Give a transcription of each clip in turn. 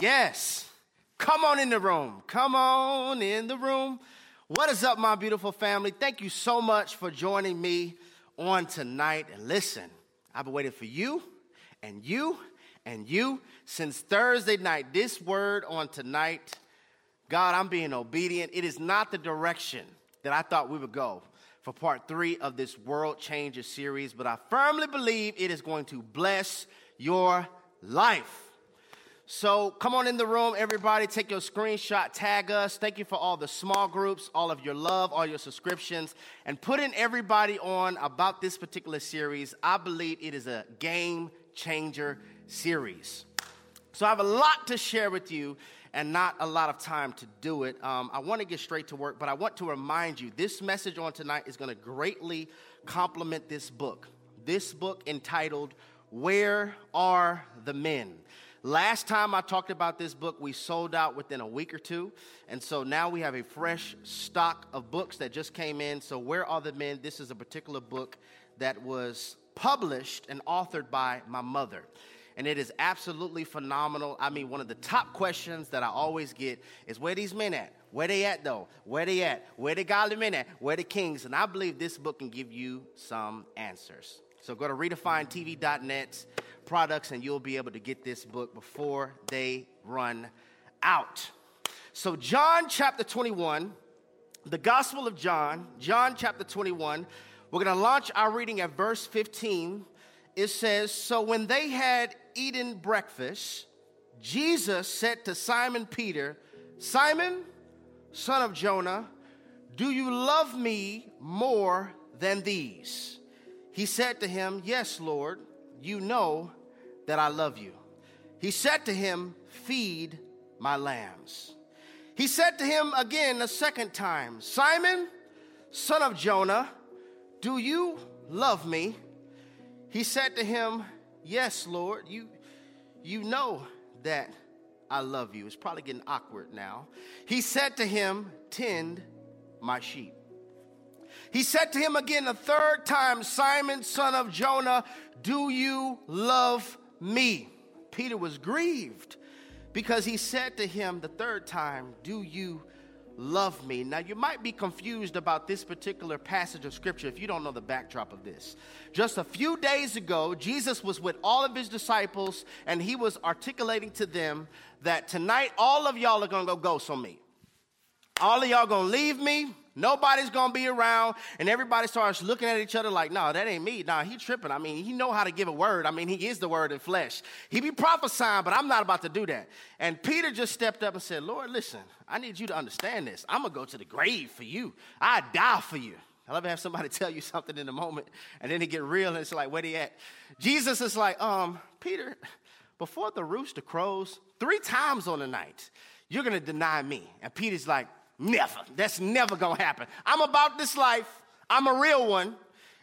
Yes. Come on in the room. Come on in the room. What is up, my beautiful family? Thank you so much for joining me on tonight. And listen, I've been waiting for you and you and you since Thursday night. This word on tonight, God, I'm being obedient. It is not the direction that I thought we would go for part three of this World Changer series, but I firmly believe it is going to bless your life. So come on in the room, everybody. Take your screenshot, tag us. Thank you for all the small groups, all of your love, all your subscriptions, and putting everybody on about this particular series. I believe it is a game changer series. So I have a lot to share with you and not a lot of time to do it. Um, I want to get straight to work, but I want to remind you this message on tonight is going to greatly complement this book. This book entitled, Where Are the Men? Last time I talked about this book, we sold out within a week or two. And so now we have a fresh stock of books that just came in. So, Where Are the Men? This is a particular book that was published and authored by my mother. And it is absolutely phenomenal. I mean, one of the top questions that I always get is where these men at? Where they at though? Where they at? Where the godly men at? Where the kings? And I believe this book can give you some answers. So go to redefinetv.net products and you'll be able to get this book before they run out. So, John chapter 21, the Gospel of John, John chapter 21, we're going to launch our reading at verse 15. It says, So when they had eaten breakfast, Jesus said to Simon Peter, Simon, son of Jonah, do you love me more than these? He said to him, Yes, Lord, you know that I love you. He said to him, Feed my lambs. He said to him again a second time, Simon, son of Jonah, do you love me? He said to him, Yes, Lord, you, you know that I love you. It's probably getting awkward now. He said to him, Tend my sheep. He said to him again a third time, Simon, son of Jonah, do you love me. Peter was grieved because he said to him the third time, Do you love me? Now, you might be confused about this particular passage of scripture if you don't know the backdrop of this. Just a few days ago, Jesus was with all of his disciples and he was articulating to them that tonight all of y'all are gonna go ghost on me. All of y'all gonna leave me Nobody's gonna be around, and everybody starts looking at each other like, "No, that ain't me. Nah, he tripping. I mean, he know how to give a word. I mean, he is the word in flesh. He be prophesying, but I'm not about to do that." And Peter just stepped up and said, "Lord, listen, I need you to understand this. I'm gonna go to the grave for you. I die for you." I love to have somebody tell you something in a moment, and then it get real, and it's like, "Where he at?" Jesus is like, "Um, Peter, before the rooster crows three times on the night, you're gonna deny me." And Peter's like. Never. That's never gonna happen. I'm about this life. I'm a real one.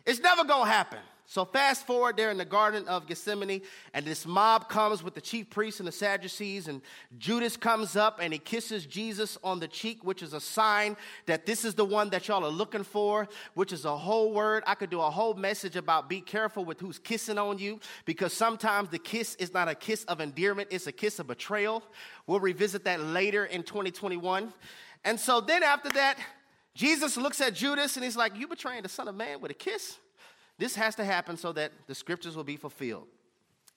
It's never gonna happen. So fast forward, they're in the Garden of Gethsemane, and this mob comes with the chief priests and the Sadducees, and Judas comes up and he kisses Jesus on the cheek, which is a sign that this is the one that y'all are looking for, which is a whole word. I could do a whole message about be careful with who's kissing on you, because sometimes the kiss is not a kiss of endearment, it's a kiss of betrayal. We'll revisit that later in 2021. And so then after that, Jesus looks at Judas and he's like, You betraying the Son of Man with a kiss? This has to happen so that the scriptures will be fulfilled.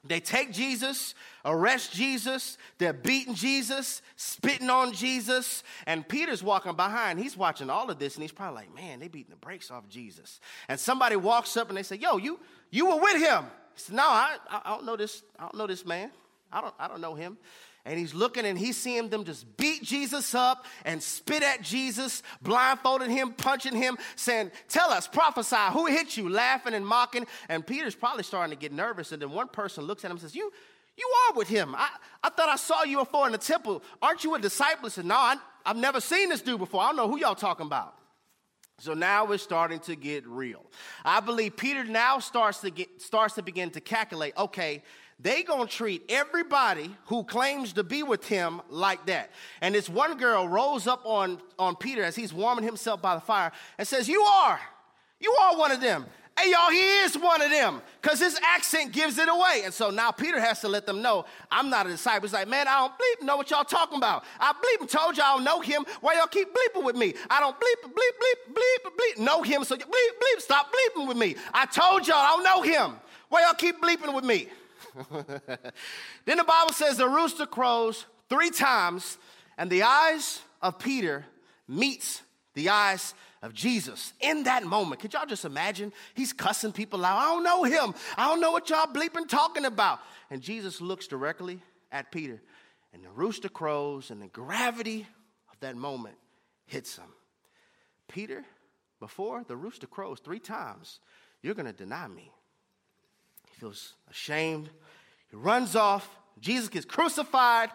They take Jesus, arrest Jesus, they're beating Jesus, spitting on Jesus, and Peter's walking behind. He's watching all of this, and he's probably like, man, they beating the brakes off Jesus. And somebody walks up and they say, yo, you, you were with him. He said, no, I, I don't know this, I don't know this man. I don't, I don't know him and he's looking and he's seeing them just beat Jesus up and spit at Jesus, blindfolding him, punching him, saying, Tell us, prophesy, who hit you? Laughing and mocking. And Peter's probably starting to get nervous. And then one person looks at him and says, You, you are with him. I, I thought I saw you before in the temple. Aren't you a disciple? He said, No, I, I've never seen this dude before. I don't know who y'all talking about. So now we're starting to get real. I believe Peter now starts to get starts to begin to calculate, okay, they gonna treat everybody who claims to be with him like that. And this one girl rolls up on, on Peter as he's warming himself by the fire and says, You are, you are one of them. Hey, y'all, he is one of them because his accent gives it away. And so now Peter has to let them know, I'm not a disciple. He's like, man, I don't bleep know what y'all talking about. I bleep told y'all I don't know him. Why y'all keep bleeping with me? I don't bleep, bleep, bleep, bleep, bleep, know him. So bleep, bleep, stop bleeping with me. I told y'all I don't know him. Why y'all keep bleeping with me? then the Bible says the rooster crows three times, and the eyes of Peter meets the eyes of Jesus in that moment. Could y'all just imagine? He's cussing people out. I don't know him. I don't know what y'all bleeping talking about. And Jesus looks directly at Peter, and the rooster crows, and the gravity of that moment hits him. Peter, before the rooster crows three times, you're going to deny me. Feels ashamed. He runs off. Jesus gets crucified.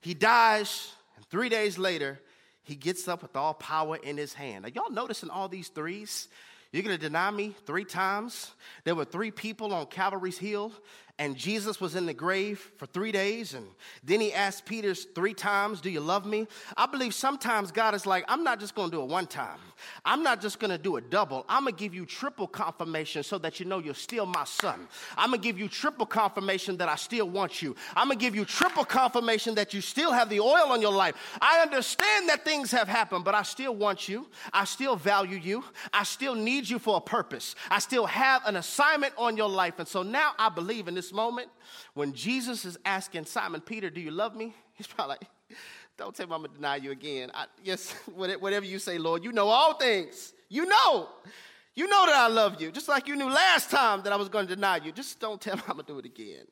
He dies. And three days later, he gets up with all power in his hand. Are y'all noticing all these threes? You're going to deny me three times? There were three people on Calvary's Hill and Jesus was in the grave for three days. And then he asked Peter three times, Do you love me? I believe sometimes God is like, I'm not just gonna do it one time. I'm not just gonna do it double. I'm gonna give you triple confirmation so that you know you're still my son. I'm gonna give you triple confirmation that I still want you. I'm gonna give you triple confirmation that you still have the oil on your life. I understand that things have happened, but I still want you. I still value you. I still need you for a purpose. I still have an assignment on your life. And so now I believe in this this moment when Jesus is asking Simon Peter, Do you love me? He's probably like, Don't tell me I'm going to deny you again. I, yes, whatever you say, Lord, you know all things. You know. You know that I love you, just like you knew last time that I was going to deny you. Just don't tell me I'm going to do it again.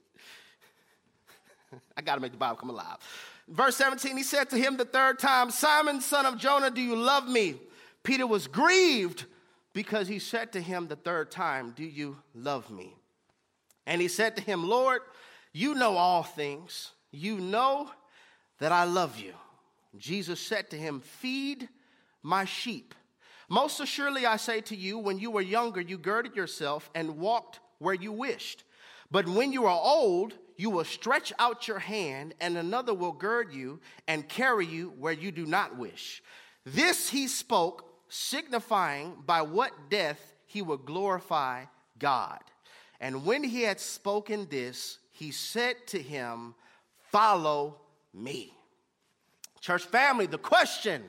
I got to make the Bible come alive. Verse 17, he said to him the third time, Simon, son of Jonah, do you love me? Peter was grieved because he said to him the third time, Do you love me? And he said to him, Lord, you know all things. You know that I love you. Jesus said to him, Feed my sheep. Most assuredly, I say to you, when you were younger, you girded yourself and walked where you wished. But when you are old, you will stretch out your hand, and another will gird you and carry you where you do not wish. This he spoke, signifying by what death he would glorify God. And when he had spoken this, he said to him, Follow me. Church family, the question,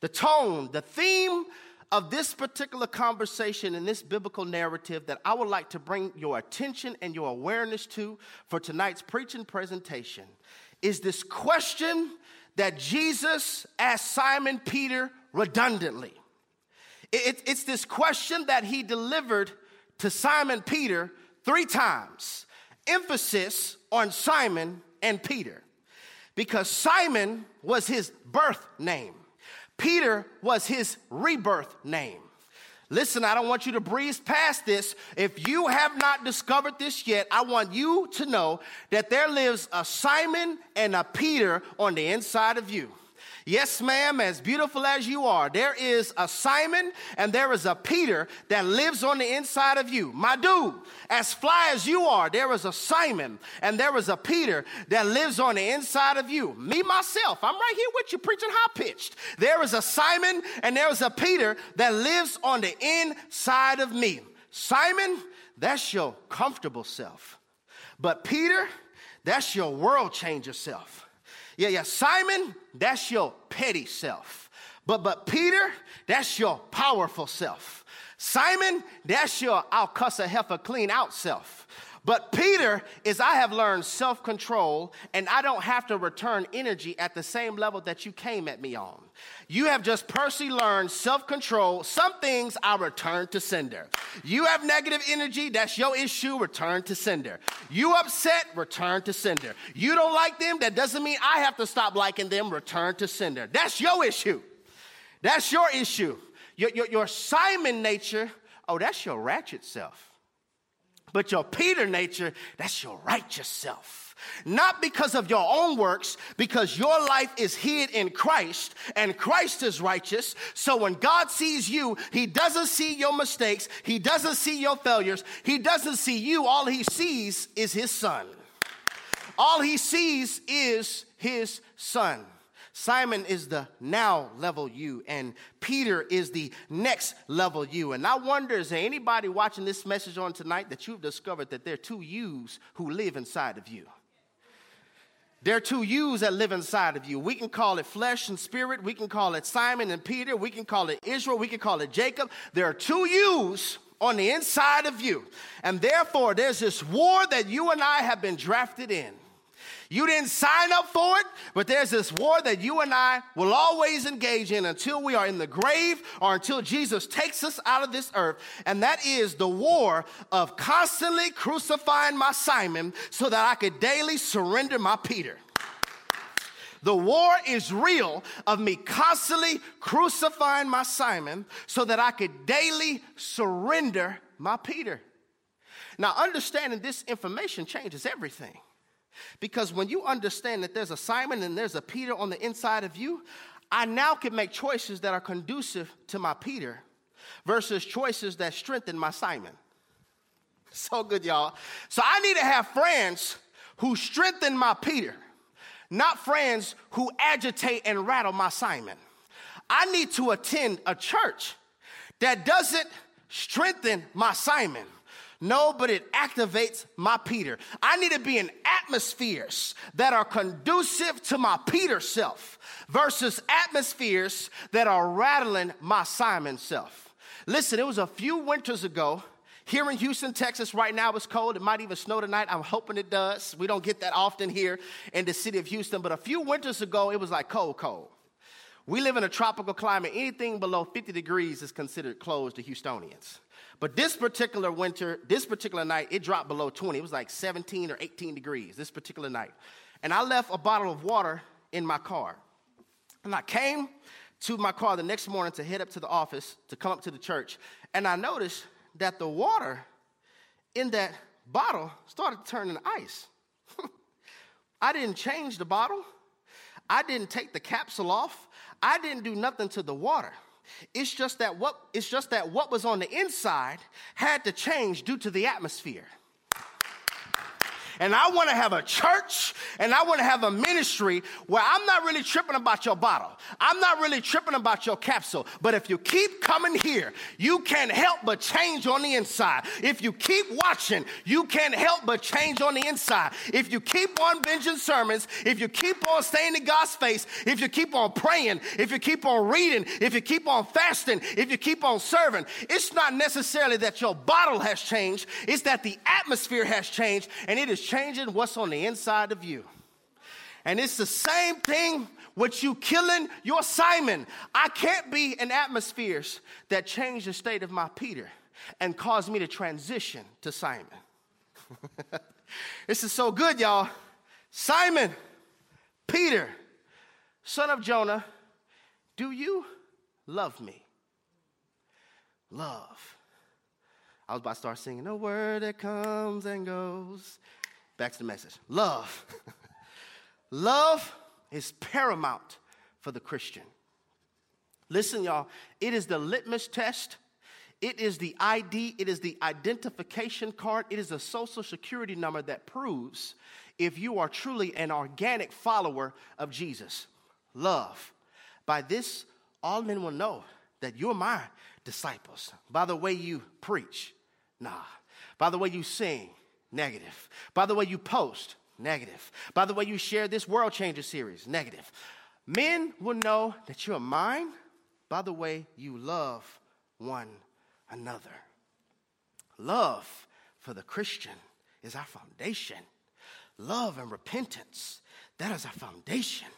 the tone, the theme of this particular conversation in this biblical narrative that I would like to bring your attention and your awareness to for tonight's preaching presentation is this question that Jesus asked Simon Peter redundantly. it's this question that he delivered to Simon Peter three times. Emphasis on Simon and Peter. Because Simon was his birth name, Peter was his rebirth name. Listen, I don't want you to breeze past this. If you have not discovered this yet, I want you to know that there lives a Simon and a Peter on the inside of you. Yes, ma'am, as beautiful as you are, there is a Simon and there is a Peter that lives on the inside of you. My dude, as fly as you are, there is a Simon and there is a Peter that lives on the inside of you. Me, myself, I'm right here with you preaching high pitched. There is a Simon and there is a Peter that lives on the inside of me. Simon, that's your comfortable self. But Peter, that's your world changer self. Yeah, yeah. Simon, that's your petty self. But but Peter, that's your powerful self. Simon, that's your I'll cuss a heifer clean out self. But Peter is I have learned self control and I don't have to return energy at the same level that you came at me on. You have just personally learned self control. Some things I return to sender. You have negative energy, that's your issue, return to sender. You upset, return to sender. You don't like them, that doesn't mean I have to stop liking them, return to sender. That's your issue. That's your issue. Your, your, your Simon nature, oh, that's your ratchet self. But your Peter nature, that's your righteous self. Not because of your own works, because your life is hid in Christ and Christ is righteous. So when God sees you, He doesn't see your mistakes, He doesn't see your failures, He doesn't see you. All He sees is His Son. All He sees is His Son. Simon is the now level you, and Peter is the next level you. And I wonder, is there anybody watching this message on tonight that you've discovered that there are two yous who live inside of you? There are two yous that live inside of you. We can call it flesh and spirit. We can call it Simon and Peter. We can call it Israel. We can call it Jacob. There are two yous on the inside of you. And therefore, there's this war that you and I have been drafted in. You didn't sign up for it, but there's this war that you and I will always engage in until we are in the grave or until Jesus takes us out of this earth. And that is the war of constantly crucifying my Simon so that I could daily surrender my Peter. The war is real of me constantly crucifying my Simon so that I could daily surrender my Peter. Now, understanding this information changes everything. Because when you understand that there's a Simon and there's a Peter on the inside of you, I now can make choices that are conducive to my Peter versus choices that strengthen my Simon. So good, y'all. So I need to have friends who strengthen my Peter, not friends who agitate and rattle my Simon. I need to attend a church that doesn't strengthen my Simon, no, but it activates my Peter. I need to be in atmospheres that are conducive to my Peter self versus atmospheres that are rattling my Simon self. Listen, it was a few winters ago. Here in Houston, Texas, right now it's cold. It might even snow tonight. I'm hoping it does. We don't get that often here in the city of Houston, but a few winters ago, it was like cold, cold. We live in a tropical climate. Anything below 50 degrees is considered closed to Houstonians. But this particular winter, this particular night, it dropped below 20. It was like 17 or 18 degrees this particular night. And I left a bottle of water in my car. And I came to my car the next morning to head up to the office to come up to the church. And I noticed that the water in that bottle started turning ice. I didn't change the bottle. I didn't take the capsule off. I didn't do nothing to the water. It's just that what it's just that what was on the inside had to change due to the atmosphere. And I want to have a church and I want to have a ministry where I'm not really tripping about your bottle. I'm not really tripping about your capsule. But if you keep coming here, you can't help but change on the inside. If you keep watching, you can't help but change on the inside. If you keep on binging sermons, if you keep on staying in God's face, if you keep on praying, if you keep on reading, if you keep on fasting, if you keep on serving, it's not necessarily that your bottle has changed, it's that the atmosphere has changed and it is changing what's on the inside of you. And it's the same thing with you killing your Simon. I can't be in atmospheres that change the state of my Peter and cause me to transition to Simon. this is so good, y'all. Simon, Peter, son of Jonah, do you love me? Love. I was about to start singing, a word that comes and goes. Back to the message. Love. Love is paramount for the Christian. Listen, y'all, it is the litmus test. It is the ID, it is the identification card, it is a social security number that proves if you are truly an organic follower of Jesus. Love. By this, all men will know that you're my disciples. By the way you preach, nah. By the way you sing, Negative. By the way you post, negative. By the way you share this World Changer series, negative. Men will know that you're mine by the way you love one another. Love for the Christian is our foundation. Love and repentance, that is our foundation.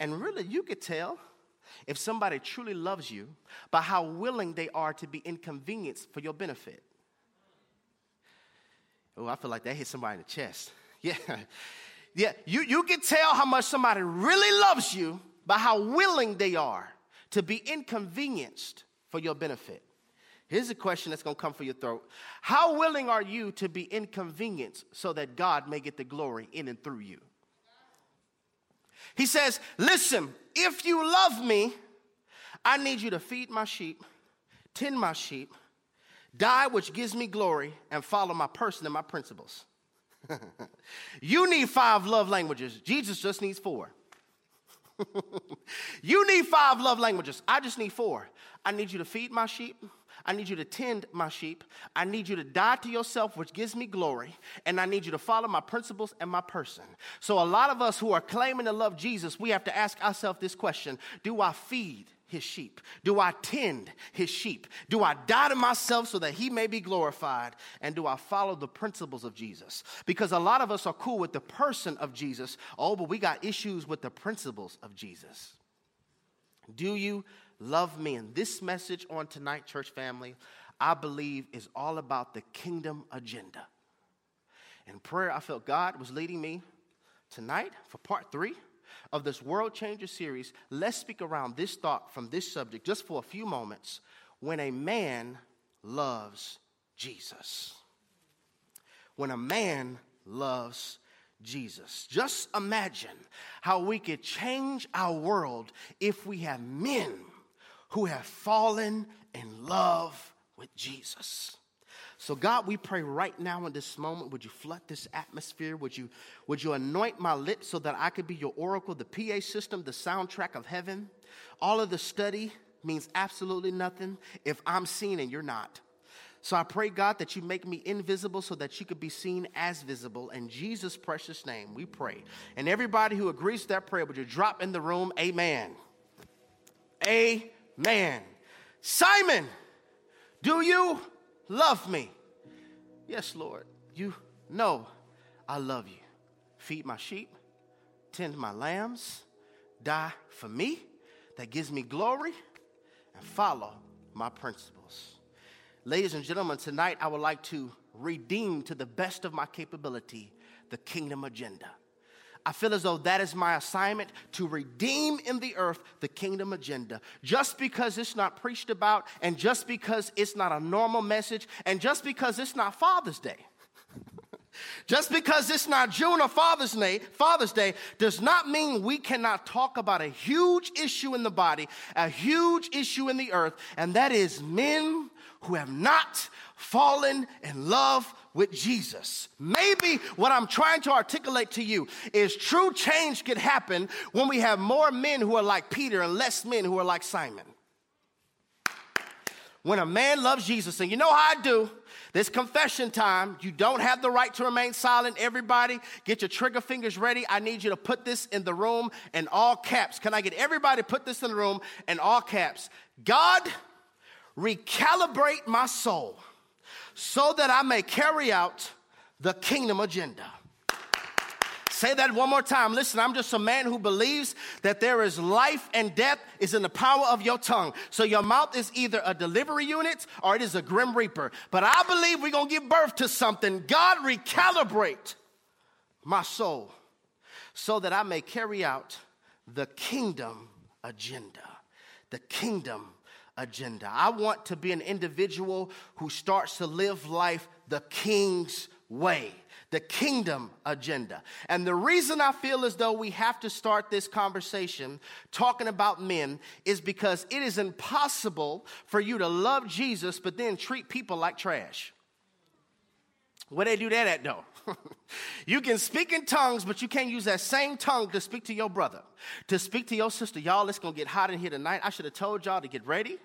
And really, you could tell if somebody truly loves you by how willing they are to be inconvenienced for your benefit. Oh, I feel like that hit somebody in the chest. Yeah. Yeah, you, you can tell how much somebody really loves you by how willing they are to be inconvenienced for your benefit. Here's a question that's gonna come for your throat How willing are you to be inconvenienced so that God may get the glory in and through you? He says, Listen, if you love me, I need you to feed my sheep, tend my sheep, die which gives me glory, and follow my person and my principles. you need five love languages. Jesus just needs four. you need five love languages. I just need four. I need you to feed my sheep. I need you to tend my sheep. I need you to die to yourself, which gives me glory. And I need you to follow my principles and my person. So, a lot of us who are claiming to love Jesus, we have to ask ourselves this question Do I feed? His sheep? Do I tend his sheep? Do I die to myself so that he may be glorified? And do I follow the principles of Jesus? Because a lot of us are cool with the person of Jesus. Oh, but we got issues with the principles of Jesus. Do you love me. And this message on tonight, church family, I believe is all about the kingdom agenda. In prayer, I felt God was leading me tonight for part three of this World Changer series. Let's speak around this thought from this subject just for a few moments. When a man loves Jesus. When a man loves Jesus. Just imagine how we could change our world if we have men who have fallen in love with Jesus. So, God, we pray right now in this moment, would you flood this atmosphere? Would you, would you anoint my lips so that I could be your oracle, the PA system, the soundtrack of heaven? All of the study means absolutely nothing if I'm seen and you're not. So I pray, God, that you make me invisible so that you could be seen as visible. In Jesus' precious name, we pray. And everybody who agrees to that prayer, would you drop in the room? Amen. Amen. Simon, do you love me? Yes, Lord. You know I love you. Feed my sheep, tend my lambs, die for me, that gives me glory, and follow my principles. Ladies and gentlemen, tonight I would like to redeem to the best of my capability the kingdom agenda. I feel as though that is my assignment to redeem in the earth the kingdom agenda. Just because it's not preached about, and just because it's not a normal message, and just because it's not Father's Day. just because it's not June or Father's Day, Father's Day does not mean we cannot talk about a huge issue in the body, a huge issue in the earth, and that is men who have not fallen in love with Jesus. Maybe what I'm trying to articulate to you is true change could happen when we have more men who are like Peter and less men who are like Simon. When a man loves Jesus, and you know how I do, this confession time, you don't have the right to remain silent. Everybody, get your trigger fingers ready. I need you to put this in the room in all caps. Can I get everybody put this in the room in all caps? God, recalibrate my soul so that I may carry out the kingdom agenda. Say that one more time. Listen, I'm just a man who believes that there is life and death is in the power of your tongue. So your mouth is either a delivery unit or it is a grim reaper. But I believe we're going to give birth to something. God recalibrate my soul so that I may carry out the kingdom agenda. The kingdom agenda. I want to be an individual who starts to live life the king's way, the kingdom agenda. And the reason I feel as though we have to start this conversation talking about men is because it is impossible for you to love Jesus but then treat people like trash. Where they do that at though? you can speak in tongues, but you can't use that same tongue to speak to your brother, to speak to your sister. Y'all, it's gonna get hot in here tonight. I should have told y'all to get ready.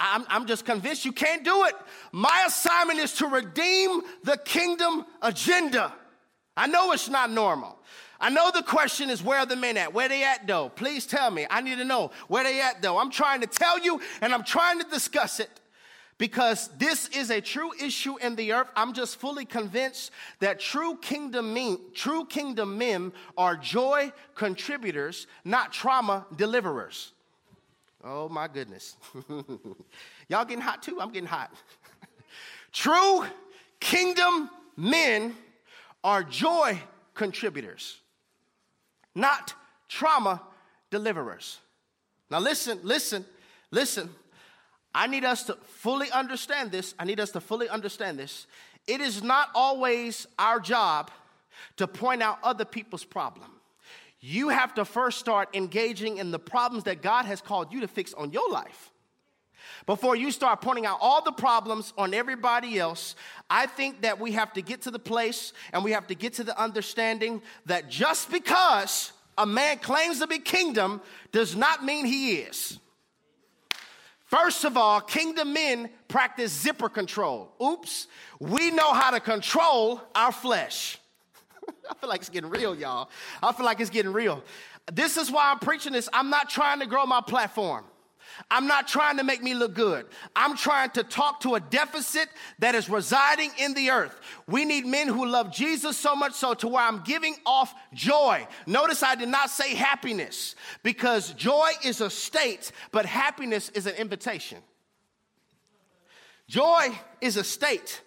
I'm, I'm just convinced you can't do it. My assignment is to redeem the kingdom agenda. I know it's not normal. I know the question is where are the men at? Where they at though? Please tell me. I need to know where they at though. I'm trying to tell you and I'm trying to discuss it because this is a true issue in the earth. I'm just fully convinced that true kingdom men, true kingdom men are joy contributors, not trauma deliverers. Oh my goodness. Y'all getting hot too? I'm getting hot. true kingdom men are joy contributors, not trauma deliverers. Now listen, listen, listen. I need us to fully understand this. I need us to fully understand this. It is not always our job to point out other people's problem. You have to first start engaging in the problems that God has called you to fix on your life. Before you start pointing out all the problems on everybody else, I think that we have to get to the place and we have to get to the understanding that just because a man claims to be kingdom does not mean he is. First of all, kingdom men practice zipper control. Oops, we know how to control our flesh. I feel like it's getting real, y'all. I feel like it's getting real. This is why I'm preaching this. I'm not trying to grow my platform. I'm not trying to make me look good. I'm trying to talk to a deficit that is residing in the earth. We need men who love Jesus so much so to where I'm giving off joy. Notice I did not say happiness because joy is a state, but happiness is an invitation. Joy is a state,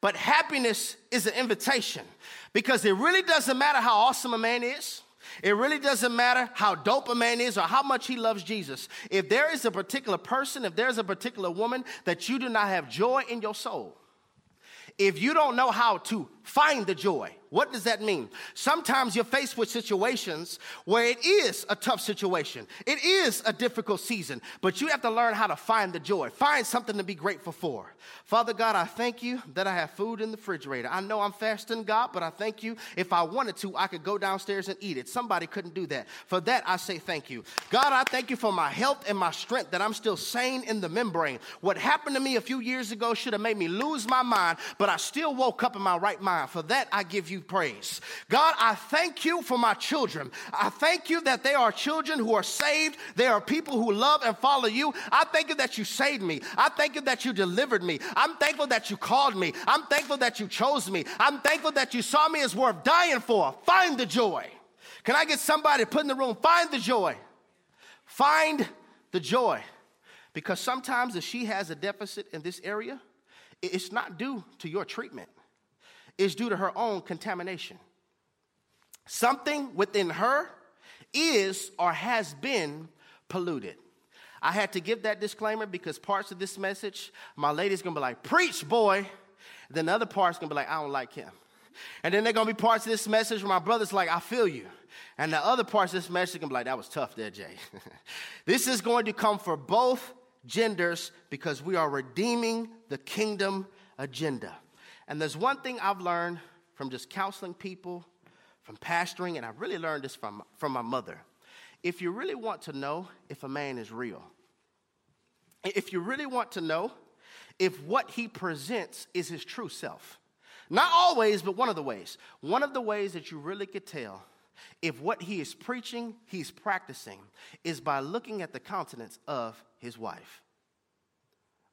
but happiness is an invitation because it really doesn't matter how awesome a man is. It really doesn't matter how dope a man is or how much he loves Jesus. If there is a particular person, if there's a particular woman that you do not have joy in your soul, if you don't know how to find the joy, what does that mean? Sometimes you're faced with situations where it is a tough situation. It is a difficult season, but you have to learn how to find the joy. Find something to be grateful for. Father God, I thank you that I have food in the refrigerator. I know I'm fasting, God, but I thank you. If I wanted to, I could go downstairs and eat it. Somebody couldn't do that. For that, I say thank you. God, I thank you for my health and my strength that I'm still sane in the membrane. What happened to me a few years ago should have made me lose my mind, but I still woke up in my right mind. For that, I give you praise. God, I thank you for my children. I thank you that they are children who are saved. They are people who love and follow you. I thank you that you saved me. I thank you that you delivered me. I'm thankful that you called me. I'm thankful that you chose me. I'm thankful that you saw me as worth dying for. Find the joy. Can I get somebody put in the room? Find the joy. Find the joy. Because sometimes if she has a deficit in this area, it's not due to your treatment is due to her own contamination. Something within her is or has been polluted. I had to give that disclaimer because parts of this message, my lady's gonna be like, Preach, boy. Then the other part's gonna be like, I don't like him. And then they're gonna be parts of this message where my brother's like, I feel you. And the other parts of this message gonna be like, That was tough there, Jay. this is going to come for both genders because we are redeeming the kingdom agenda. And there's one thing I've learned from just counseling people, from pastoring, and I really learned this from, from my mother. If you really want to know if a man is real, if you really want to know if what he presents is his true self, not always, but one of the ways, one of the ways that you really could tell if what he is preaching, he's practicing, is by looking at the countenance of his wife.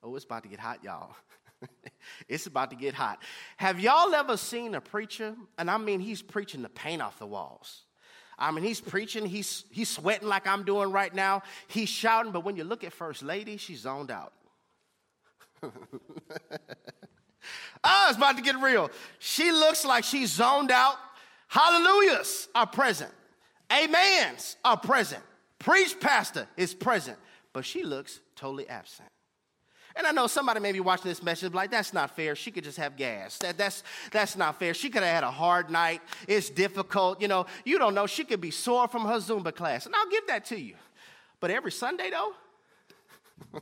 Oh, it's about to get hot, y'all. it's about to get hot. Have y'all ever seen a preacher? And I mean, he's preaching the paint off the walls. I mean, he's preaching, he's, he's sweating like I'm doing right now. He's shouting, but when you look at First Lady, she's zoned out. oh, it's about to get real. She looks like she's zoned out. Hallelujahs are present. Amens are present. Preach pastor is present, but she looks totally absent. And I know somebody may be watching this message like, that's not fair. She could just have gas. That, that's, that's not fair. She could have had a hard night. It's difficult. You know, you don't know. She could be sore from her Zumba class. And I'll give that to you. But every Sunday, though,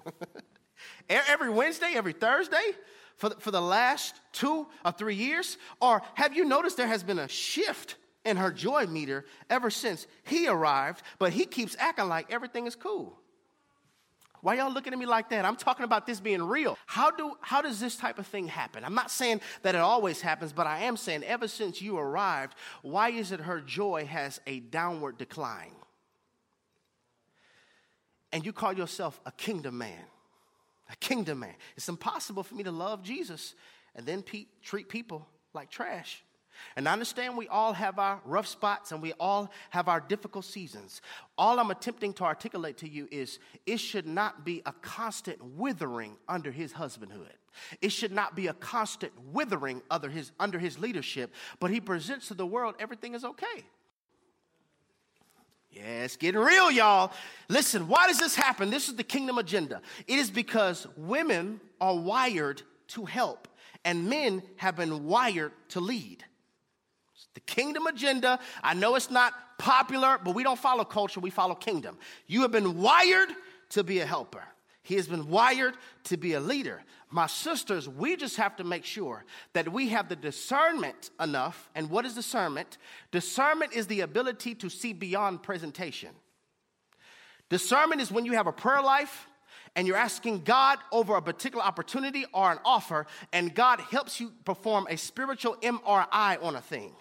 every Wednesday, every Thursday, for the, for the last two or three years? Or have you noticed there has been a shift in her joy meter ever since he arrived, but he keeps acting like everything is cool? Why y'all looking at me like that? I'm talking about this being real. How do how does this type of thing happen? I'm not saying that it always happens, but I am saying ever since you arrived, why is it her joy has a downward decline? And you call yourself a kingdom man. A kingdom man. It's impossible for me to love Jesus and then pe- treat people like trash. And I understand we all have our rough spots and we all have our difficult seasons. All I'm attempting to articulate to you is it should not be a constant withering under his husbandhood. It should not be a constant withering under his, under his leadership, but he presents to the world everything is okay. Yeah, it's getting real, y'all. Listen, why does this happen? This is the kingdom agenda. It is because women are wired to help, and men have been wired to lead. The kingdom agenda, I know it's not popular, but we don't follow culture, we follow kingdom. You have been wired to be a helper. He has been wired to be a leader. My sisters, we just have to make sure that we have the discernment enough. And what is discernment? Discernment is the ability to see beyond presentation. Discernment is when you have a prayer life and you're asking God over a particular opportunity or an offer, and God helps you perform a spiritual MRI on a thing.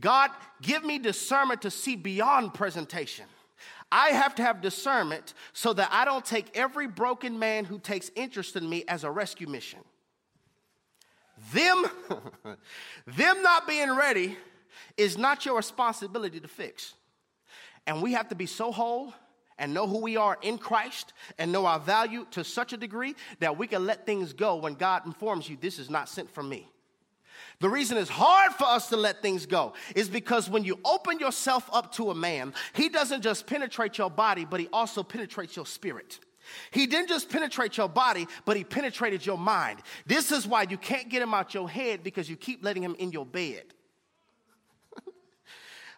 God, give me discernment to see beyond presentation. I have to have discernment so that I don't take every broken man who takes interest in me as a rescue mission. Them, them not being ready is not your responsibility to fix. And we have to be so whole and know who we are in Christ and know our value to such a degree that we can let things go when God informs you this is not sent from me. The reason it's hard for us to let things go is because when you open yourself up to a man, he doesn't just penetrate your body, but he also penetrates your spirit. He didn't just penetrate your body, but he penetrated your mind. This is why you can't get him out your head because you keep letting him in your bed.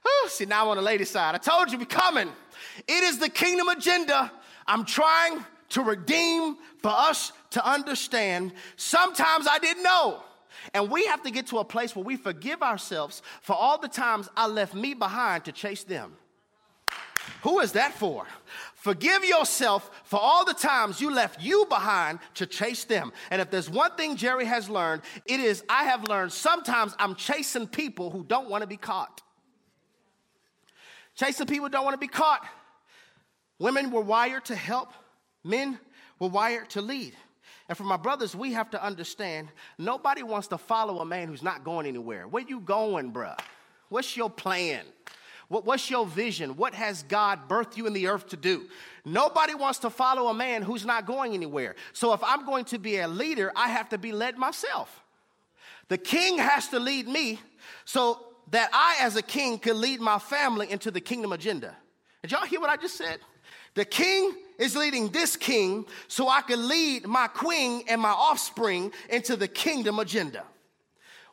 oh, see, now I'm on the lady side. I told you we're coming. It is the kingdom agenda. I'm trying to redeem for us to understand. Sometimes I didn't know. And we have to get to a place where we forgive ourselves for all the times I left me behind to chase them. Who is that for? Forgive yourself for all the times you left you behind to chase them. And if there's one thing Jerry has learned, it is I have learned sometimes I'm chasing people who don't want to be caught. Chasing people don't want to be caught. Women were wired to help, men were wired to lead. And for my brothers, we have to understand nobody wants to follow a man who's not going anywhere. Where you going, bruh? What's your plan? What, what's your vision? What has God birthed you in the earth to do? Nobody wants to follow a man who's not going anywhere. So if I'm going to be a leader, I have to be led myself. The king has to lead me so that I, as a king, could lead my family into the kingdom agenda. Did y'all hear what I just said? The king is leading this king so I can lead my queen and my offspring into the kingdom agenda.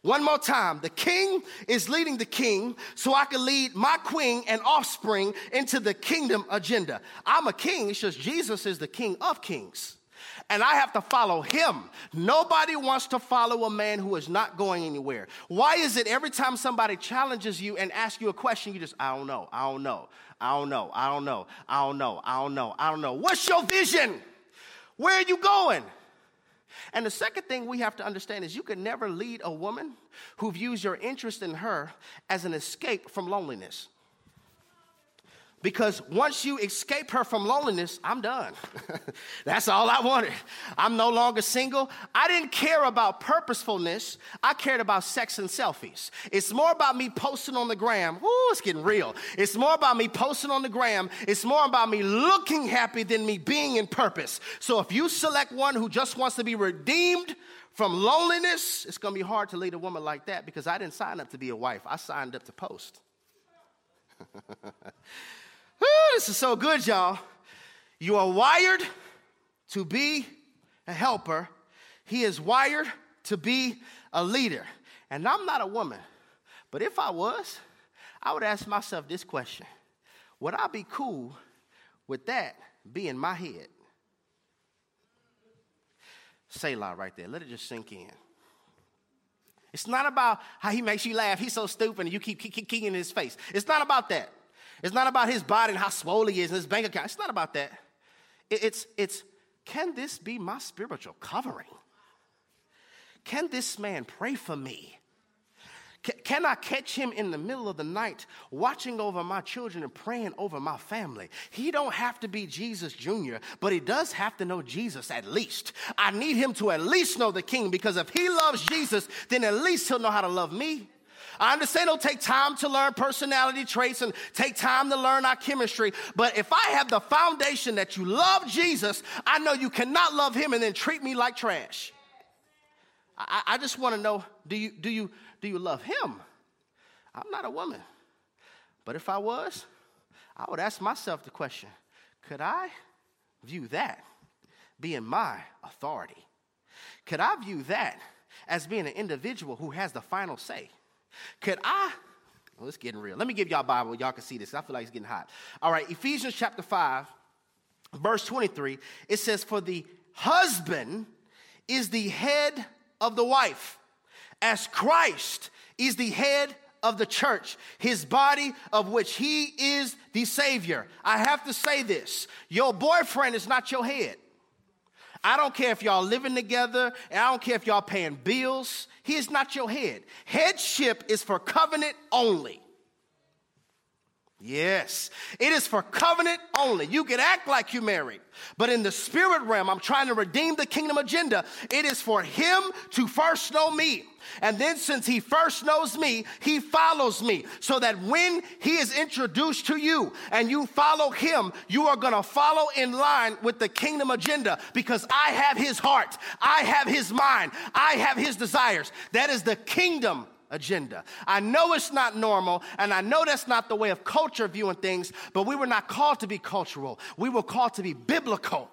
One more time. The king is leading the king so I can lead my queen and offspring into the kingdom agenda. I'm a king, it's just Jesus is the king of kings. And I have to follow him. Nobody wants to follow a man who is not going anywhere. Why is it every time somebody challenges you and asks you a question, you just, I don't know, I don't know. I don't know. I don't know. I don't know. I don't know. I don't know. What's your vision? Where are you going? And the second thing we have to understand is you can never lead a woman who views your interest in her as an escape from loneliness. Because once you escape her from loneliness, I'm done. That's all I wanted. I'm no longer single. I didn't care about purposefulness. I cared about sex and selfies. It's more about me posting on the gram. Woo, it's getting real. It's more about me posting on the gram. It's more about me looking happy than me being in purpose. So if you select one who just wants to be redeemed from loneliness, it's going to be hard to lead a woman like that because I didn't sign up to be a wife. I signed up to post. Woo, this is so good, y'all. You are wired to be a helper, he is wired to be a leader. And I'm not a woman, but if I was, I would ask myself this question Would I be cool with that being my head? Selah right there. Let it just sink in. It's not about how he makes you laugh. He's so stupid and you keep kicking in his face. It's not about that. It's not about his body and how swollen he is and his bank account. It's not about that. It's, it's can this be my spiritual covering? Can this man pray for me? Can I catch him in the middle of the night watching over my children and praying over my family? He don't have to be Jesus Jr., but he does have to know Jesus at least. I need him to at least know the king because if he loves Jesus, then at least he'll know how to love me. I understand it'll take time to learn personality traits and take time to learn our chemistry. But if I have the foundation that you love Jesus, I know you cannot love him and then treat me like trash. I, I just want to know do you, do, you, do you love him? I'm not a woman. But if I was, I would ask myself the question could I view that being my authority? Could I view that as being an individual who has the final say? Could I? Well, it's getting real. Let me give y'all Bible. Y'all can see this. I feel like it's getting hot. All right, Ephesians chapter 5, verse 23, it says, For the husband is the head of the wife, as Christ is the head of the church, his body of which he is the Savior. I have to say this your boyfriend is not your head. I don't care if y'all living together, and I don't care if y'all paying bills. He is not your head. Headship is for covenant only. Yes, it is for covenant only. You can act like you married, but in the spirit realm, I'm trying to redeem the kingdom agenda. It is for him to first know me. And then, since he first knows me, he follows me. So that when he is introduced to you and you follow him, you are going to follow in line with the kingdom agenda because I have his heart, I have his mind, I have his desires. That is the kingdom agenda. I know it's not normal, and I know that's not the way of culture viewing things, but we were not called to be cultural. We were called to be biblical.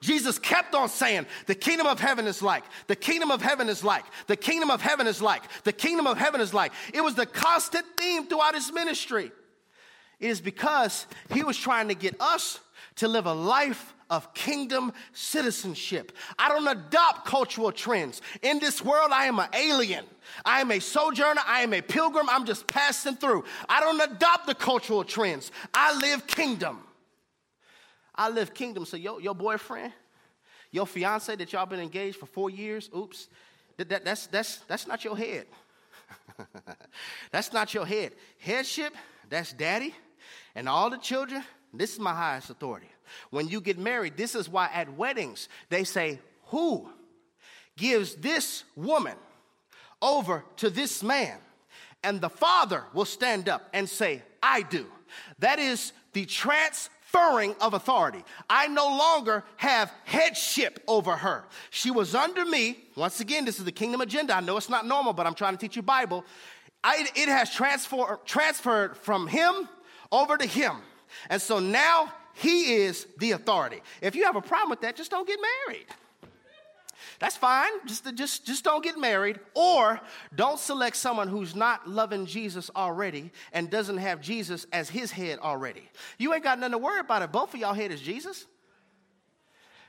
Jesus kept on saying, The kingdom of heaven is like, the kingdom of heaven is like, the kingdom of heaven is like, the kingdom of heaven is like. It was the constant theme throughout his ministry. It is because he was trying to get us to live a life of kingdom citizenship. I don't adopt cultural trends. In this world, I am an alien. I am a sojourner. I am a pilgrim. I'm just passing through. I don't adopt the cultural trends. I live kingdom. I live kingdom. So your, your boyfriend, your fiance that y'all been engaged for four years, oops, that, that, that's, that's, that's not your head. that's not your head. Headship, that's daddy. And all the children, this is my highest authority. When you get married, this is why at weddings they say, Who gives this woman over to this man? And the father will stand up and say, I do. That is the transferring of authority. I no longer have headship over her. She was under me. Once again, this is the kingdom agenda. I know it's not normal, but I'm trying to teach you Bible. I, it has transfer, transferred from him over to him. And so now he is the authority. If you have a problem with that, just don't get married. That's fine. Just, just, just don't get married. Or don't select someone who's not loving Jesus already and doesn't have Jesus as his head already. You ain't got nothing to worry about it. Both of y'all head is Jesus.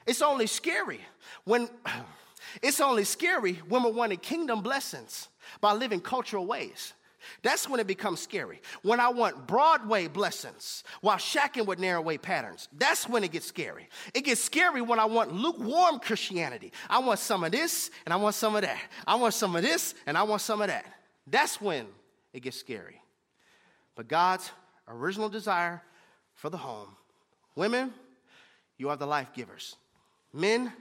It's only scary when it's only scary when we're wanting kingdom blessings by living cultural ways. That's when it becomes scary. When I want Broadway blessings while shacking with narrow way patterns, that's when it gets scary. It gets scary when I want lukewarm Christianity. I want some of this and I want some of that. I want some of this and I want some of that. That's when it gets scary. But God's original desire for the home women, you are the life givers. Men,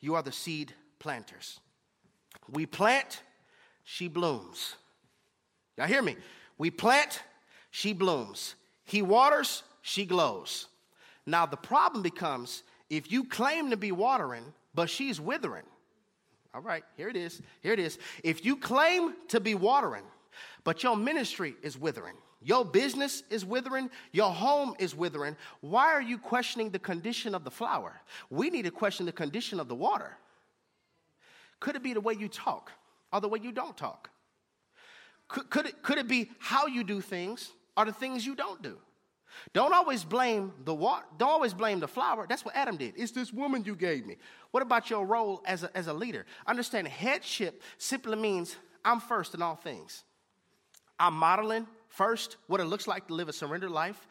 you are the seed planters. We plant, she blooms. Y'all hear me? We plant, she blooms. He waters, she glows. Now, the problem becomes if you claim to be watering, but she's withering. All right, here it is. Here it is. If you claim to be watering, but your ministry is withering, your business is withering, your home is withering, why are you questioning the condition of the flower? We need to question the condition of the water. Could it be the way you talk or the way you don't talk? Could, could, it, could it be how you do things or the things you don't do? Don't always blame the water. Don't always blame the flower. That's what Adam did. It's this woman you gave me. What about your role as a, as a leader? Understand headship simply means I'm first in all things. I'm modeling first what it looks like to live a surrendered life.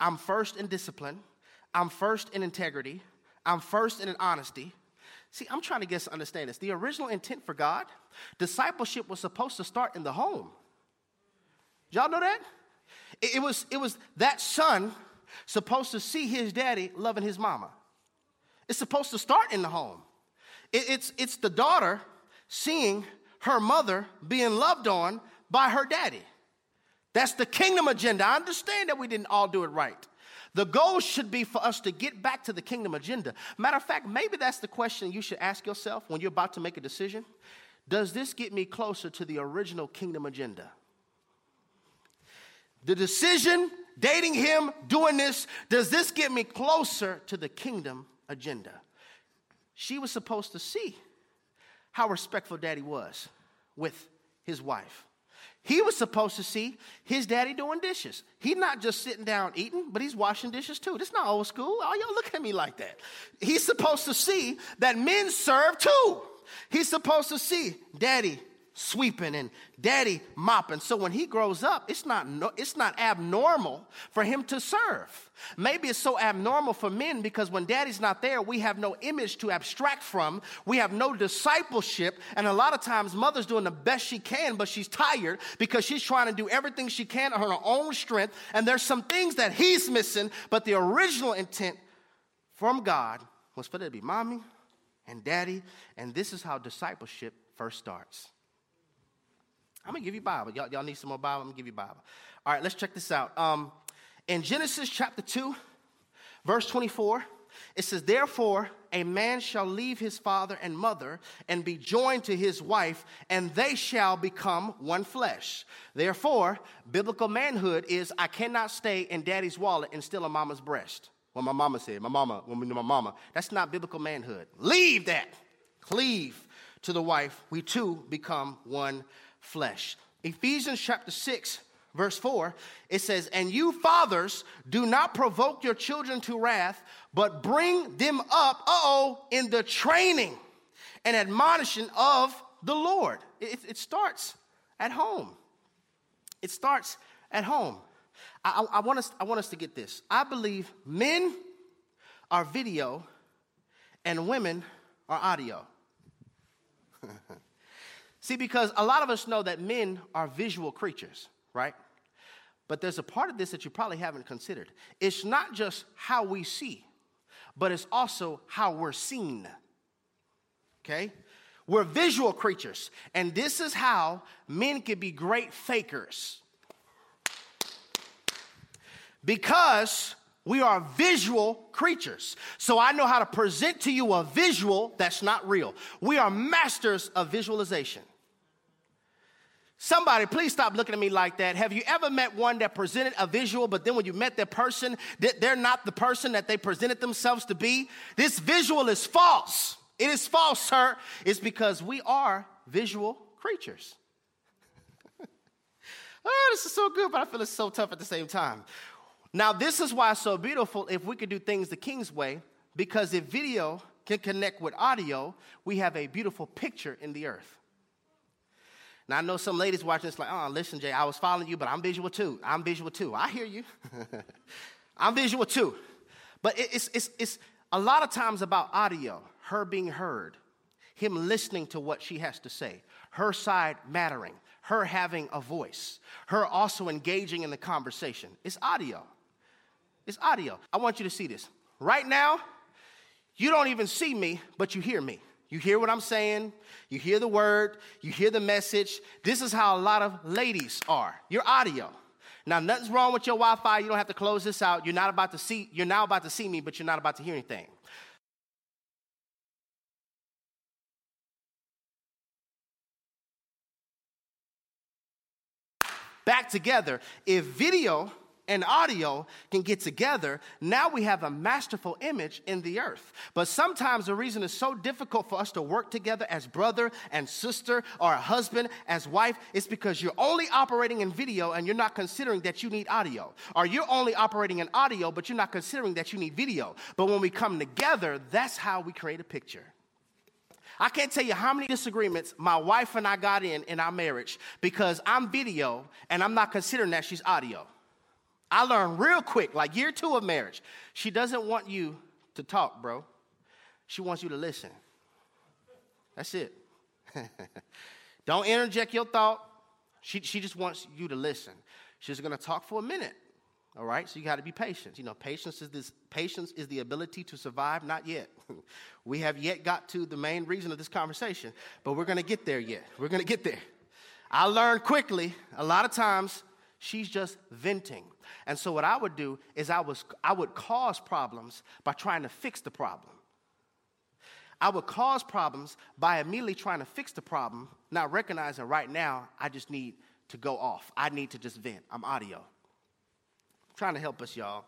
I'm first in discipline. I'm first in integrity. I'm first in honesty. See, I'm trying to get us to understand this. The original intent for God, discipleship was supposed to start in the home. Y'all know that? It, it, was, it was that son supposed to see his daddy loving his mama. It's supposed to start in the home. It, it's, it's the daughter seeing her mother being loved on by her daddy. That's the kingdom agenda. I understand that we didn't all do it right. The goal should be for us to get back to the kingdom agenda. Matter of fact, maybe that's the question you should ask yourself when you're about to make a decision. Does this get me closer to the original kingdom agenda? The decision, dating him, doing this, does this get me closer to the kingdom agenda? She was supposed to see how respectful daddy was with his wife. He was supposed to see his daddy doing dishes. He's not just sitting down eating, but he's washing dishes too. This not old school. Oh, y'all look at me like that. He's supposed to see that men serve too. He's supposed to see daddy sweeping and daddy mopping. So when he grows up, it's not, no, it's not abnormal for him to serve. Maybe it's so abnormal for men because when daddy's not there, we have no image to abstract from. We have no discipleship. And a lot of times, mother's doing the best she can, but she's tired because she's trying to do everything she can on her own strength. And there's some things that he's missing, but the original intent from God was for there to be mommy and daddy. And this is how discipleship first starts. I'm gonna give you Bible. Y'all, y'all need some more Bible? I'm gonna give you Bible. All right, let's check this out. Um, in Genesis chapter 2, verse 24, it says, Therefore, a man shall leave his father and mother and be joined to his wife, and they shall become one flesh. Therefore, biblical manhood is I cannot stay in daddy's wallet and steal a mama's breast. What my mama said, my mama, when we knew my mama. That's not biblical manhood. Leave that. Cleave to the wife. We too become one flesh. Ephesians chapter 6, verse 4, it says, And you fathers, do not provoke your children to wrath, but bring them up, uh oh, in the training and admonition of the Lord. It, it starts at home. It starts at home. I, I, want us, I want us to get this. I believe men are video and women are audio. See, because a lot of us know that men are visual creatures, right? But there's a part of this that you probably haven't considered. It's not just how we see, but it's also how we're seen. Okay? We're visual creatures, and this is how men can be great fakers. Because we are visual creatures. So I know how to present to you a visual that's not real. We are masters of visualization. Somebody, please stop looking at me like that. Have you ever met one that presented a visual, but then when you met their person, they're not the person that they presented themselves to be? This visual is false. It is false, sir. It's because we are visual creatures. oh, this is so good, but I feel it's so tough at the same time. Now, this is why it's so beautiful if we could do things the King's way, because if video can connect with audio, we have a beautiful picture in the earth. Now I know some ladies watching this like, oh, listen, Jay, I was following you, but I'm visual too. I'm visual too. I hear you. I'm visual too. But it's, it's, it's a lot of times about audio, her being heard, him listening to what she has to say, her side mattering, her having a voice, her also engaging in the conversation. It's audio. It's audio. I want you to see this. Right now, you don't even see me, but you hear me. You hear what I'm saying? You hear the word, you hear the message. This is how a lot of ladies are. Your audio. Now, nothing's wrong with your Wi-Fi. You don't have to close this out. You're not about to see, you're now about to see me, but you're not about to hear anything. Back together. If video and audio can get together, now we have a masterful image in the earth. But sometimes the reason it's so difficult for us to work together as brother and sister or husband as wife is because you're only operating in video and you're not considering that you need audio. Or you're only operating in audio, but you're not considering that you need video. But when we come together, that's how we create a picture. I can't tell you how many disagreements my wife and I got in in our marriage because I'm video and I'm not considering that she's audio. I learned real quick, like year two of marriage, she doesn't want you to talk, bro. She wants you to listen. That's it. Don't interject your thought. She, she just wants you to listen. She's to talk for a minute. All right, so you got to be patient. You know, patience is this. Patience is the ability to survive. Not yet. we have yet got to the main reason of this conversation, but we're going to get there yet. We're going to get there. I learned quickly. A lot of times, she's just venting. And so what I would do is I, was, I would cause problems by trying to fix the problem. I would cause problems by immediately trying to fix the problem, not recognizing right now I just need to go off. I need to just vent. I'm audio. I'm trying to help us, y'all.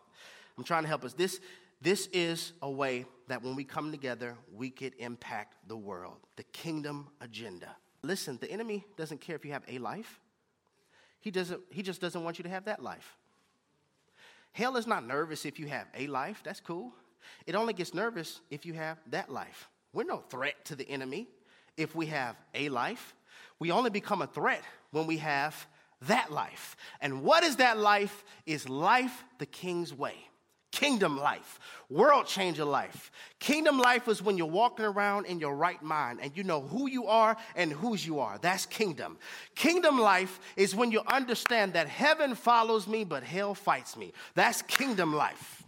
I'm trying to help us. This, this is a way that when we come together, we could impact the world, the kingdom agenda. Listen, the enemy doesn't care if you have a life. He, doesn't, he just doesn't want you to have that life. Hell is not nervous if you have a life. That's cool. It only gets nervous if you have that life. We're no threat to the enemy if we have a life. We only become a threat when we have that life. And what is that life? Is life the king's way. Kingdom life, world changer life. Kingdom life is when you're walking around in your right mind and you know who you are and whose you are. That's kingdom. Kingdom life is when you understand that heaven follows me, but hell fights me. That's kingdom life.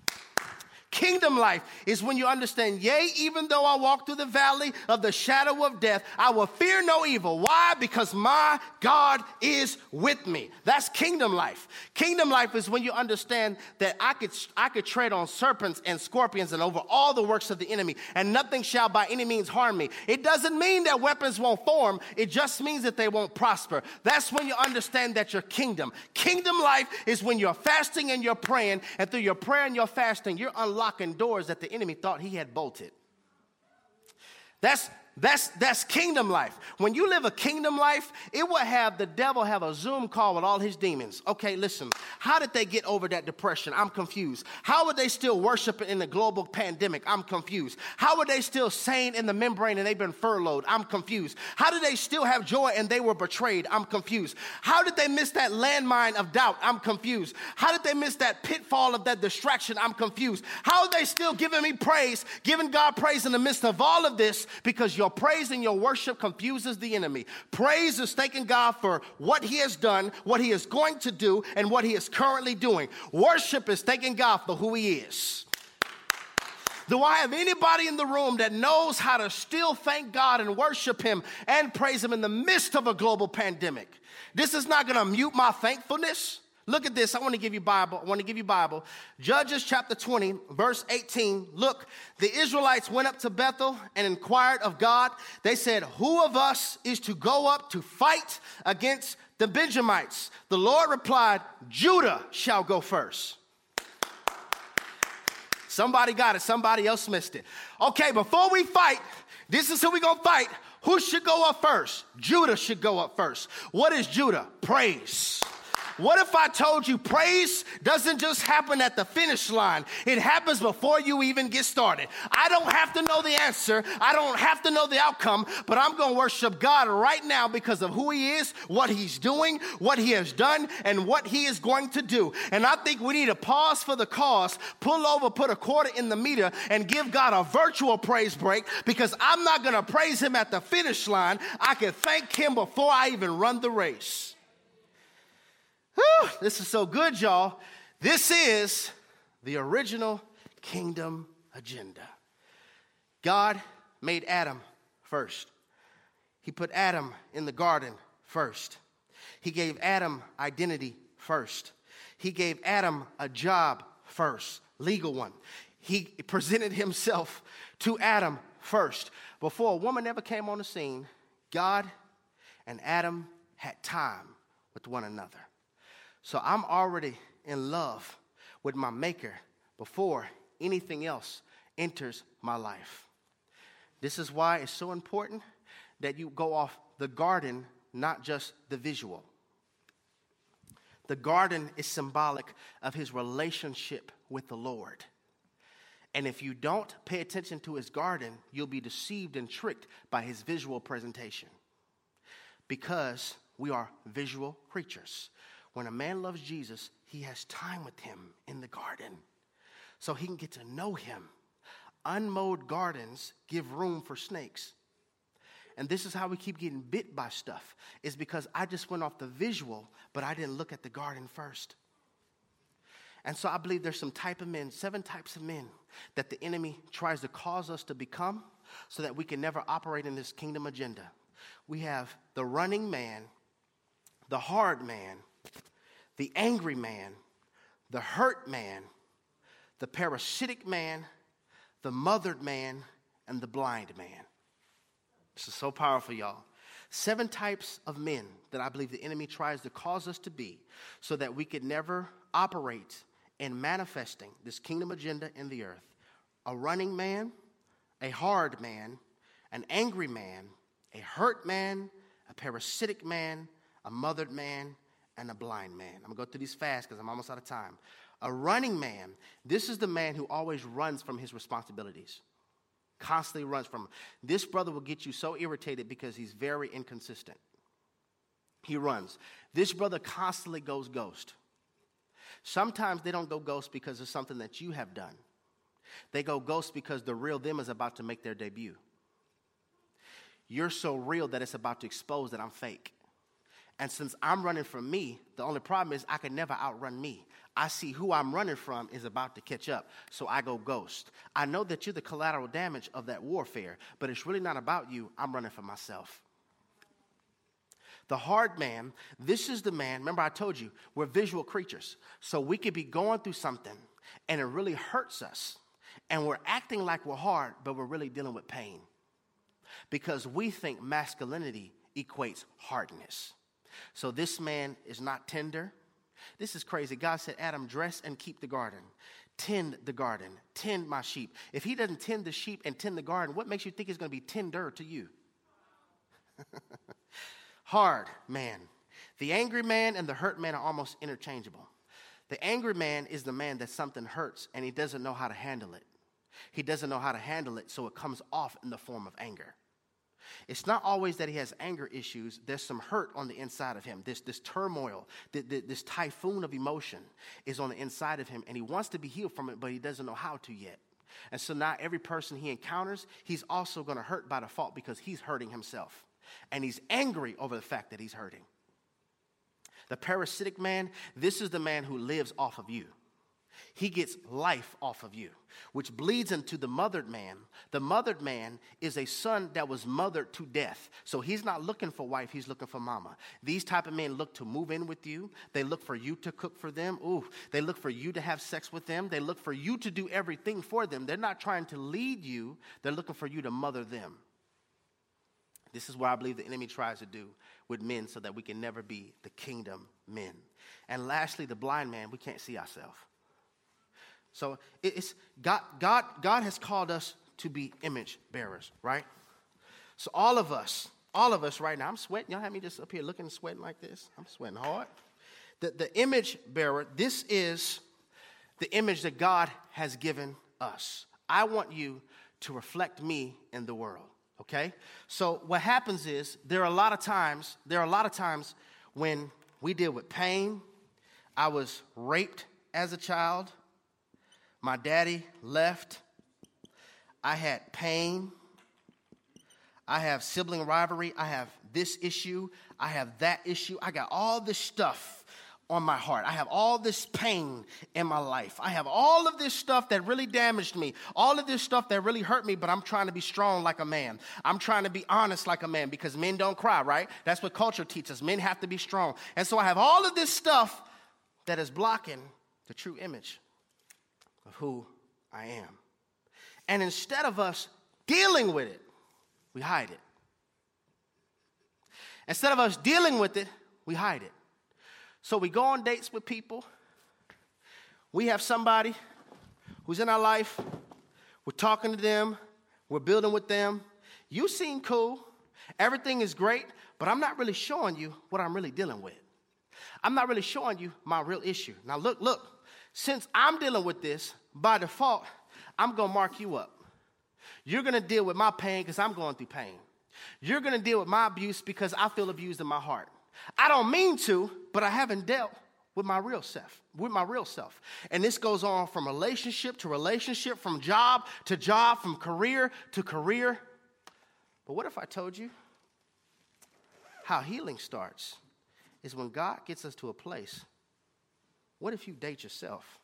Kingdom life is when you understand, yea, even though I walk through the valley of the shadow of death, I will fear no evil. Why? Because my God is with me. That's kingdom life. Kingdom life is when you understand that I could, I could tread on serpents and scorpions and over all the works of the enemy, and nothing shall by any means harm me. It doesn't mean that weapons won't form, it just means that they won't prosper. That's when you understand that your kingdom. Kingdom life is when you're fasting and you're praying, and through your prayer and your fasting, you're unlocking unlocking doors that the enemy thought he had bolted. That's that's, that's kingdom life. When you live a kingdom life, it will have the devil have a Zoom call with all his demons. Okay, listen, how did they get over that depression? I'm confused. How would they still worship in the global pandemic? I'm confused. How were they still sane in the membrane and they've been furloughed? I'm confused. How did they still have joy and they were betrayed? I'm confused. How did they miss that landmine of doubt? I'm confused. How did they miss that pitfall of that distraction? I'm confused. How are they still giving me praise, giving God praise in the midst of all of this? Because your praise and your worship confuses the enemy. Praise is thanking God for what he has done, what he is going to do, and what he is currently doing. Worship is thanking God for who he is. Do I have anybody in the room that knows how to still thank God and worship Him and praise Him in the midst of a global pandemic? This is not to mute my thankfulness. Look at this. I want to give you Bible. I want to give you Bible. Judges chapter 20, verse 18. Look, the Israelites went up to Bethel and inquired of God. They said, Who of us is to go up to fight against the Benjamites? The Lord replied, Judah shall go first. Somebody got it, somebody else missed it. Okay, before we fight, this is who we gonna fight. Who should go up first? Judah should go up first. What is Judah? Praise. What if I told you praise doesn't just happen at the finish line? It happens before you even get started. I don't have to know the answer. I don't have to know the outcome, but I'm going to worship God right now because of who he is, what he's doing, what he has done, and what he is going to do. And I think we need to pause for the cause, pull over, put a quarter in the meter, and give God a virtual praise break because I'm not going to praise him at the finish line. I can thank him before I even run the race. Whew, this is so good, y'all. This is the original kingdom agenda. God made Adam first. He put Adam in the garden first. He gave Adam identity first. He gave Adam a job first, legal one. He presented himself to Adam first. Before a woman ever came on the scene, God and Adam had time with one another. So I'm already in love with my Maker before anything else enters my life. This is why it's so important that you go off the garden, not just the visual. The garden is symbolic of his relationship with the Lord. And if you don't pay attention to his garden, you'll be deceived and tricked by his visual presentation. Because we are visual creatures. When a man loves Jesus, he has time with him in the garden so he can get to know him. Unmowed gardens give room for snakes. And this is how we keep getting bit by stuff, is because I just went off the visual, but I didn't look at the garden first. And so I believe there's some type of men, seven types of men that the enemy tries to cause us to become so that we can never operate in this kingdom agenda. We have the running man, the hard man, the angry man, the hurt man, the parasitic man, the mothered man, and the blind man. This is so powerful, y'all. Seven types of men that I believe the enemy tries to cause us to be so that we could never operate in manifesting this kingdom agenda in the earth a running man, a hard man, an angry man, a hurt man, a parasitic man, a mothered man, and a blind man. I'm gonna go through these fast because I'm almost out of time. A running man, this is the man who always runs from his responsibilities, constantly runs from them. This brother will get you so irritated because he's very inconsistent. He runs. This brother constantly goes ghost. Sometimes they don't go ghost because of something that you have done. They go ghost because the real them is about to make their debut. You're so real that it's about to expose that I'm fake. And since I'm running from me, the only problem is I can never outrun me. I see who I'm running from is about to catch up, so I go ghost. I know that you're the collateral damage of that warfare, but it's really not about you. I'm running for myself. The hard man, this is the man, remember I told you, we're visual creatures. So we could be going through something and it really hurts us. And we're acting like we're hard, but we're really dealing with pain. Because we think masculinity equates hardness. So this man is not tender. This is crazy. God said, Adam, dress and keep the garden. Tend the garden. Tend my sheep. If he doesn't tend the sheep and tend the garden, what makes you think he's going to be tender to you? Hard man. The angry man and the hurt man are almost interchangeable. The angry man is the man that something hurts and he doesn't know how to handle it. He doesn't know how to handle it, so it comes off in the form of anger. It's not always that he has anger issues. There's some hurt on the inside of him. This, this turmoil, this, typhoon of emotion is on the inside of him, and he wants to be healed from it, but he doesn't know how to yet. And so now every person he encounters, he's also going to hurt by default because he's hurting himself. And he's angry over the fact that he's hurting. The parasitic man, this is the man who lives off of you. He gets life off of you, which bleeds into the mothered man. The mothered man is a son that was mothered to death. So he's not looking for wife, he's looking for mama. These type of men look to move in with you. They look for you to cook for them. Ooh, they look for you to have sex with them. They look for you to do everything for them. They're not trying to lead you, they're looking for you to mother them. This is what I believe the enemy tries to do with men so that we can never be the kingdom men. And lastly, the blind man, we can't see ourselves. So it's God, God, God has called us to be image bearers, right? So all of us, all of us right now, I'm sweating. Y'all have me just up here looking sweating like this. I'm sweating hard. The, the image bearer, this is the image that God has given us. I want you to reflect me in the world, okay? So what happens is there are a lot of times, there are a lot of times when we deal with pain. I was raped as a child. My daddy left. I had pain. I have sibling rivalry. I have this issue. I have that issue. I got all this stuff on my heart. I have all this pain in my life. I have all of this stuff that really damaged me, all of this stuff that really hurt me, but I'm trying to be strong like a man. I'm trying to be honest like a man because men don't cry, right? That's what culture teaches. Men have to be strong. And so I have all of this stuff that is blocking the true image of who I am. And instead of us dealing with it, we hide it. Instead of us dealing with it, we hide it. So we go on dates with people. We have somebody who's in our life. We're talking to them. We're building with them. You seem cool. Everything is great, but I'm not really showing you what I'm really dealing with. I'm not really showing you my real issue. Now, look, look. Since I'm dealing with this, by default, I'm going to mark you up. You're going to deal with my pain because I'm going through pain. You're going to deal with my abuse because I feel abused in my heart. I don't mean to, but I haven't dealt with my real self, with my real self. And this goes on from relationship to relationship, from job to job, from career to career. But what if I told you how healing starts is when God gets us to a place? What if you date yourself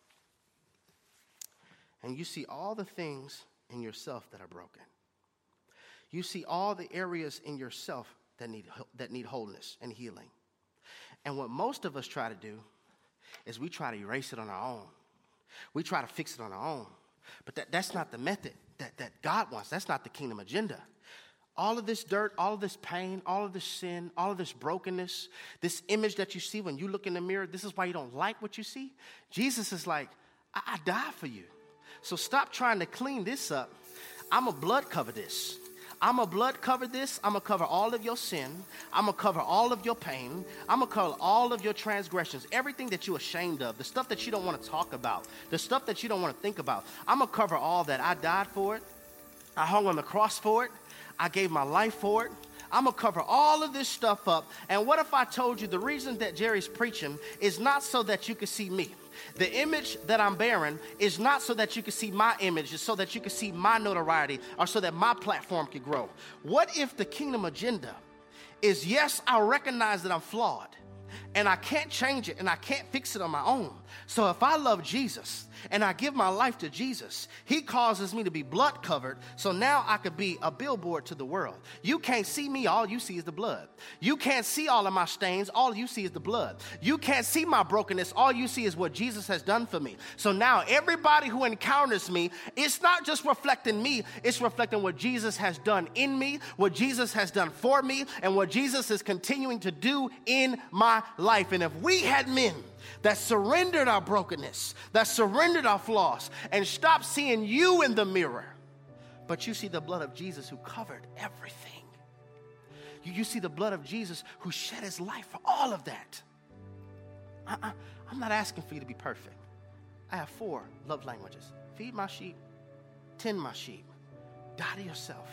and you see all the things in yourself that are broken? You see all the areas in yourself that need, that need wholeness and healing. And what most of us try to do is we try to erase it on our own. We try to fix it on our own. But that, that's not the method that, that God wants. That's not the kingdom agenda. All of this dirt, all of this pain, all of this sin, all of this brokenness, this image that you see when you look in the mirror, this is why you don't like what you see. Jesus is like, I, I died for you. So stop trying to clean this up. I'm a blood cover this. I'm to blood cover this. I'm to cover all of your sin. I'm to cover all of your pain. I'm to cover all of your transgressions, everything that you're ashamed of, the stuff that you don't want to talk about, the stuff that you don't want to think about. I'm to cover all that. I died for it. I hung on the cross for it. I gave my life for it. I'm to cover all of this stuff up. And what if I told you the reason that Jerry's preaching is not so that you can see me? The image that I'm bearing is not so that you can see my image, it's so that you can see my notoriety or so that my platform can grow. What if the kingdom agenda is yes, I recognize that I'm flawed and I can't change it and I can't fix it on my own. So if I love Jesus, and I give my life to Jesus, He causes me to be blood covered. So now I could be a billboard to the world. You can't see me, all you see is the blood. You can't see all of my stains, all you see is the blood. You can't see my brokenness, all you see is what Jesus has done for me. So now everybody who encounters me, it's not just reflecting me, it's reflecting what Jesus has done in me, what Jesus has done for me, and what Jesus is continuing to do in my life. And if we had men, that surrendered our brokenness, that surrendered our flaws, and stopped seeing you in the mirror. But you see the blood of Jesus who covered everything. You, you see the blood of Jesus who shed his life for all of that. I, I, I'm not asking for you to be perfect. I have four love languages feed my sheep, tend my sheep, die to yourself,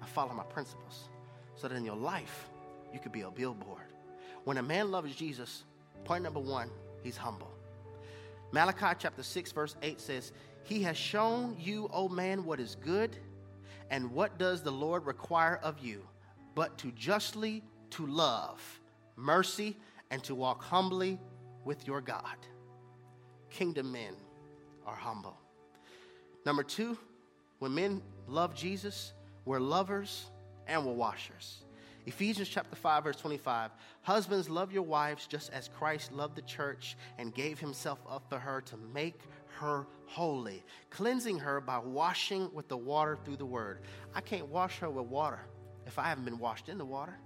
and follow my principles so that in your life you could be a billboard. When a man loves Jesus, point number one, he's humble. Malachi chapter 6, verse 8 says, He has shown you, O man, what is good, and what does the Lord require of you, but to justly to love, mercy, and to walk humbly with your God. Kingdom men are humble. Number two, when men love Jesus, we're lovers and we're washers. Ephesians chapter 5 verse 25. Husbands love your wives just as Christ loved the church and gave himself up for her to make her holy, cleansing her by washing with the water through the word. I can't wash her with water if I haven't been washed in the water.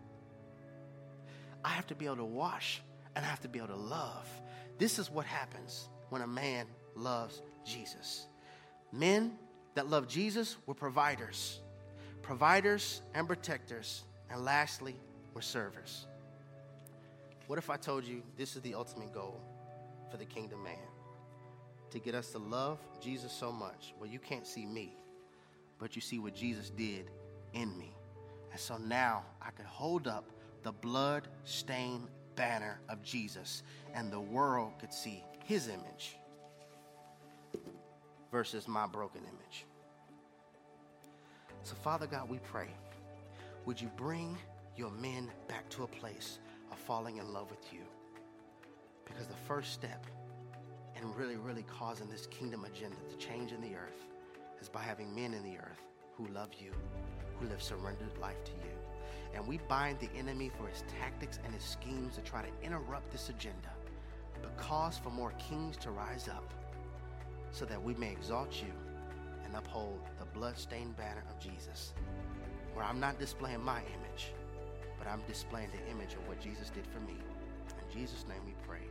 I have to be able to wash and I have to be able to love. This is what happens when a man loves Jesus. Men that love Jesus were providers, providers and protectors. And lastly, we're servers. What if I told you this is the ultimate goal for the kingdom man? To get us to love Jesus so much, well, you can't see me, but you see what Jesus did in me. And so now I can hold up the blood stained banner of Jesus, and the world could see his image versus my broken image. So, Father God, we pray would you bring your men back to a place of falling in love with you? Because the first step in really, really causing this kingdom agenda to change in the earth is by having men in the earth who love you, who live surrendered life to you. And we bind the enemy for his tactics and his schemes to try to interrupt this agenda, but cause for more kings to rise up so that we may exalt you and uphold the blood-stained banner of Jesus where I'm not displaying my image, but I'm displaying the image of what Jesus did for me. In Jesus' name we pray.